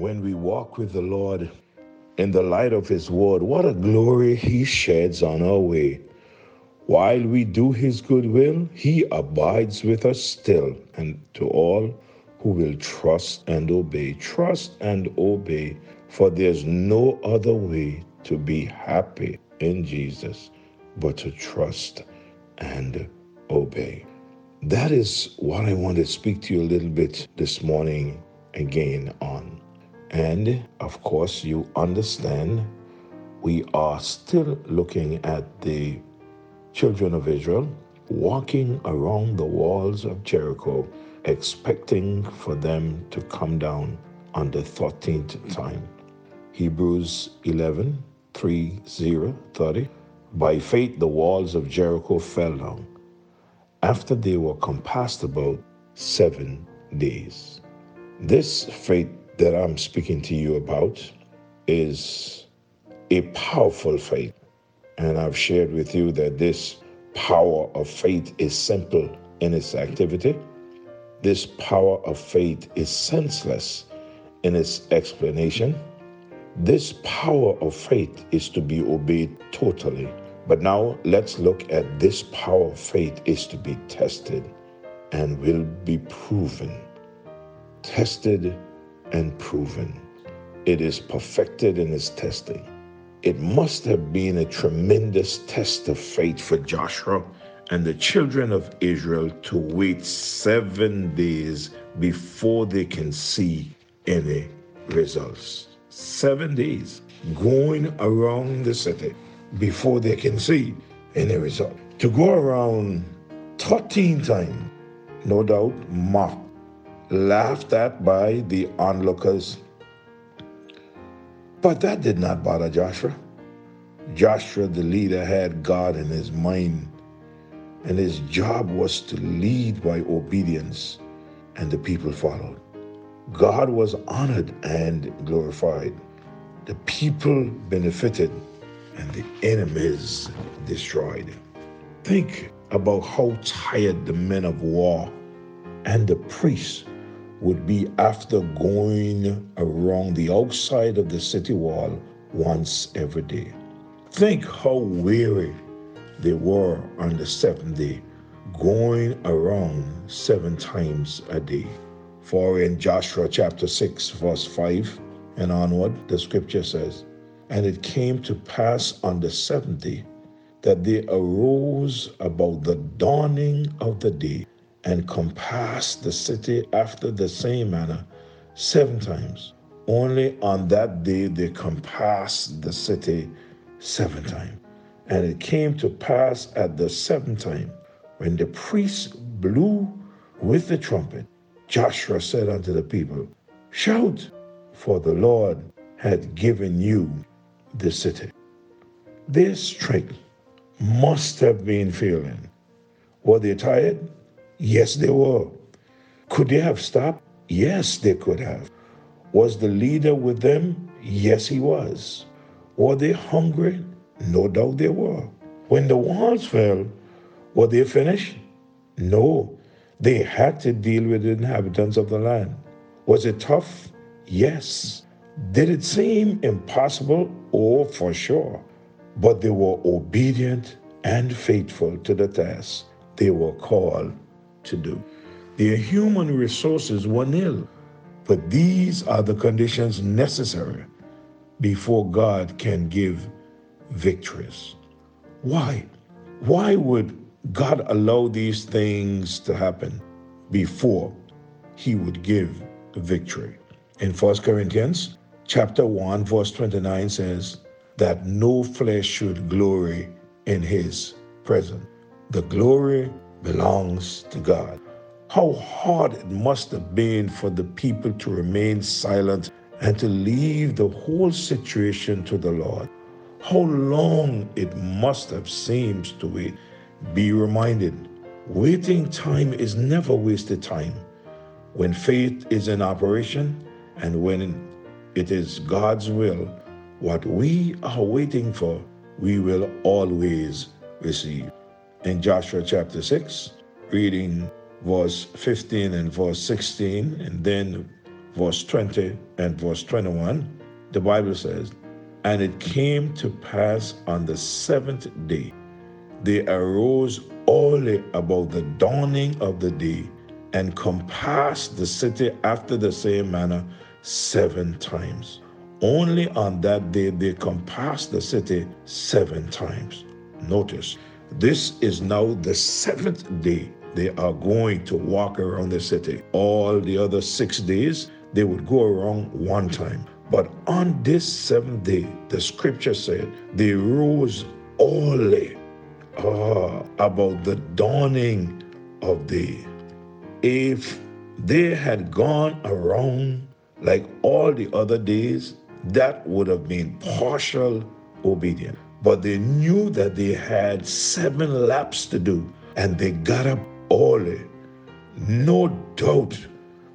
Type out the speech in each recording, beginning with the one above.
when we walk with the Lord in the light of His word, what a glory He sheds on our way. While we do His good will, He abides with us still, and to all who will trust and obey. Trust and obey, for there's no other way to be happy in Jesus but to trust and obey. That is what I want to speak to you a little bit this morning again on. And of course, you understand we are still looking at the children of Israel walking around the walls of Jericho, expecting for them to come down on the 13th time. Hebrews 11 3 0 30. By faith, the walls of Jericho fell down after they were compassed about seven days. This faith that I'm speaking to you about is a powerful faith. And I've shared with you that this power of faith is simple in its activity. This power of faith is senseless in its explanation. This power of faith is to be obeyed totally. But now let's look at this power of faith is to be tested and will be proven. Tested and proven. It is perfected in its testing. It must have been a tremendous test of faith for Joshua and the children of Israel to wait seven days before they can see any results seven days going around the city before they can see any result. To go around 13 times, no doubt, mocked, laughed at by the onlookers. But that did not bother Joshua. Joshua, the leader, had God in his mind, and his job was to lead by obedience, and the people followed. God was honored and glorified. The people benefited and the enemies destroyed. Think about how tired the men of war and the priests would be after going around the outside of the city wall once every day. Think how weary they were on the seventh day, going around seven times a day. For in Joshua chapter 6, verse 5 and onward, the scripture says, And it came to pass on the seventh day that they arose about the dawning of the day and compassed the city after the same manner seven times. Only on that day they compassed the city seven times. And it came to pass at the seventh time when the priest blew with the trumpet Joshua said unto the people, Shout, for the Lord hath given you the city. Their strength must have been failing. Were they tired? Yes, they were. Could they have stopped? Yes, they could have. Was the leader with them? Yes, he was. Were they hungry? No doubt they were. When the walls fell, were they finished? No, they had to deal with the inhabitants of the land. Was it tough? Yes. Did it seem impossible? Oh, for sure. But they were obedient and faithful to the task they were called to do. Their human resources were nil, but these are the conditions necessary before God can give victories. Why? Why would God allow these things to happen before he would give victory. In 1 Corinthians chapter 1 verse 29 says that no flesh should glory in his presence. The glory belongs to God. How hard it must have been for the people to remain silent and to leave the whole situation to the Lord. How long it must have seemed to wait be reminded waiting time is never wasted time. When faith is in operation and when it is God's will, what we are waiting for, we will always receive. In Joshua chapter 6, reading verse 15 and verse 16, and then verse 20 and verse 21, the Bible says, And it came to pass on the seventh day, they arose early about the dawning of the day and compassed the city after the same manner seven times. Only on that day they compassed the city seven times. Notice, this is now the seventh day they are going to walk around the city. All the other six days, they would go around one time. But on this seventh day, the scripture said, they rose early uh, about the dawning of day. If they had gone around like all the other days, that would have been partial obedience. But they knew that they had seven laps to do, and they got up early. No doubt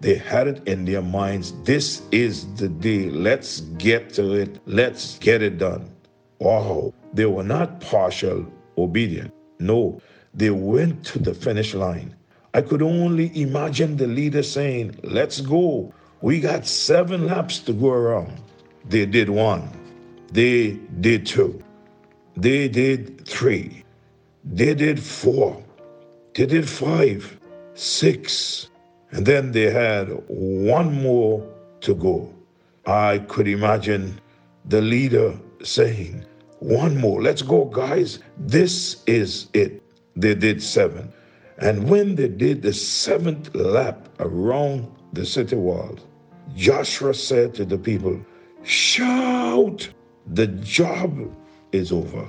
they had it in their minds this is the day. Let's get to it. Let's get it done. Wow. They were not partial obedient. No, they went to the finish line. I could only imagine the leader saying, Let's go. We got seven laps to go around. They did one. They did two. They did three. They did four. They did five, six, and then they had one more to go. I could imagine the leader saying, One more, let's go, guys. This is it. They did seven. And when they did the seventh lap around the city walls, Joshua said to the people, Shout! The job is over.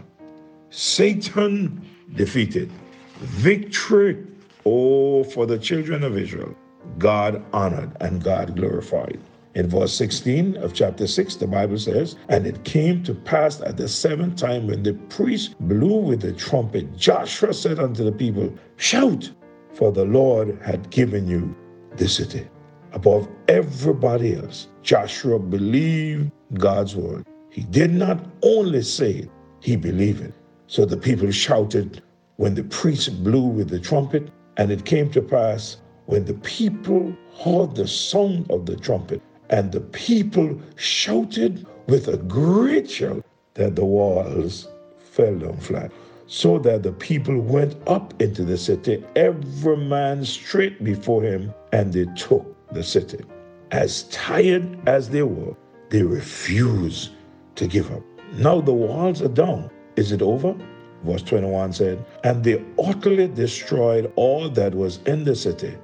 Satan defeated. Victory, oh, for the children of Israel. God honored and God glorified. In verse 16 of chapter 6, the Bible says, And it came to pass at the seventh time when the priest blew with the trumpet, Joshua said unto the people, Shout, for the Lord had given you the city. Above everybody else, Joshua believed God's word. He did not only say it, he believed it. So the people shouted when the priest blew with the trumpet, and it came to pass when the people heard the sound of the trumpet, and the people shouted with a great shout, that the walls fell down flat, so that the people went up into the city, every man straight before him, and they took the city. As tired as they were, they refused to give up. Now the walls are down. Is it over? Verse 21 said, And they utterly destroyed all that was in the city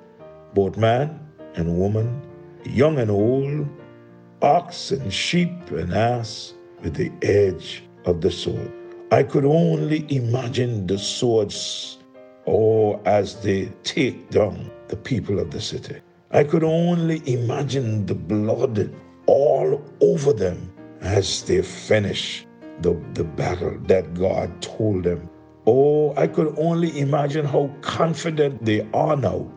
both man and woman, young and old, ox and sheep and ass, with the edge of the sword. I could only imagine the swords, or oh, as they take down the people of the city. I could only imagine the blood all over them as they finish the, the battle that God told them. Oh, I could only imagine how confident they are now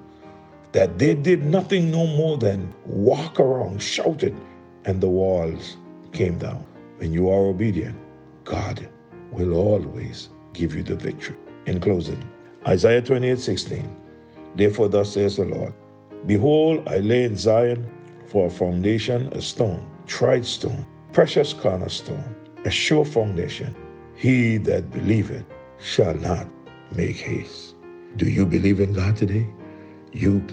that they did nothing no more than walk around shouted, and the walls came down. When you are obedient, God will always give you the victory. In closing, Isaiah 28 16. Therefore, thus says the Lord Behold, I lay in Zion for a foundation a stone, tried stone, precious cornerstone, a sure foundation. He that believeth shall not make haste. Do you believe in God today? You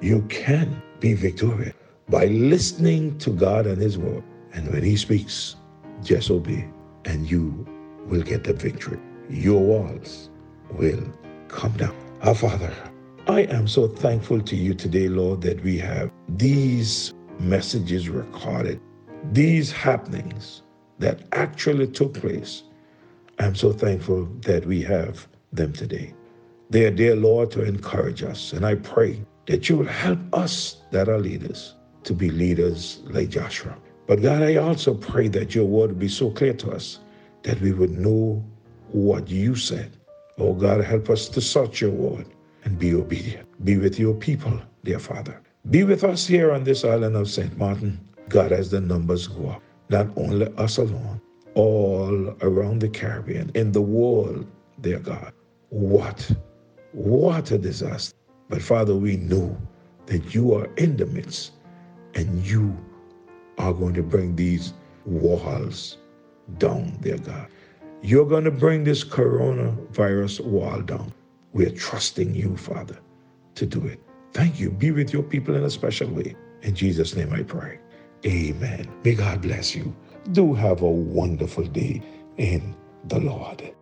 you can be victorious by listening to God and His word. And when He speaks, just obey, and you will get the victory. Your walls will come down. Our Father, I am so thankful to you today, Lord, that we have these messages recorded, these happenings that actually took place. I'm so thankful that we have them today. They are dear Lord to encourage us. And I pray that you will help us that are leaders to be leaders like Joshua. But God, I also pray that your word would be so clear to us that we would know what you said. Oh God, help us to search your word and be obedient. Be with your people, dear Father. Be with us here on this island of St. Martin. God, as the numbers go up, not only us alone, all around the Caribbean, in the world, dear God. What, what a disaster. But Father, we know that you are in the midst And you are going to bring these walls down, dear God. You're going to bring this coronavirus wall down. We're trusting you, Father, to do it. Thank you. Be with your people in a special way. In Jesus' name I pray. Amen. May God bless you. Do have a wonderful day in the Lord.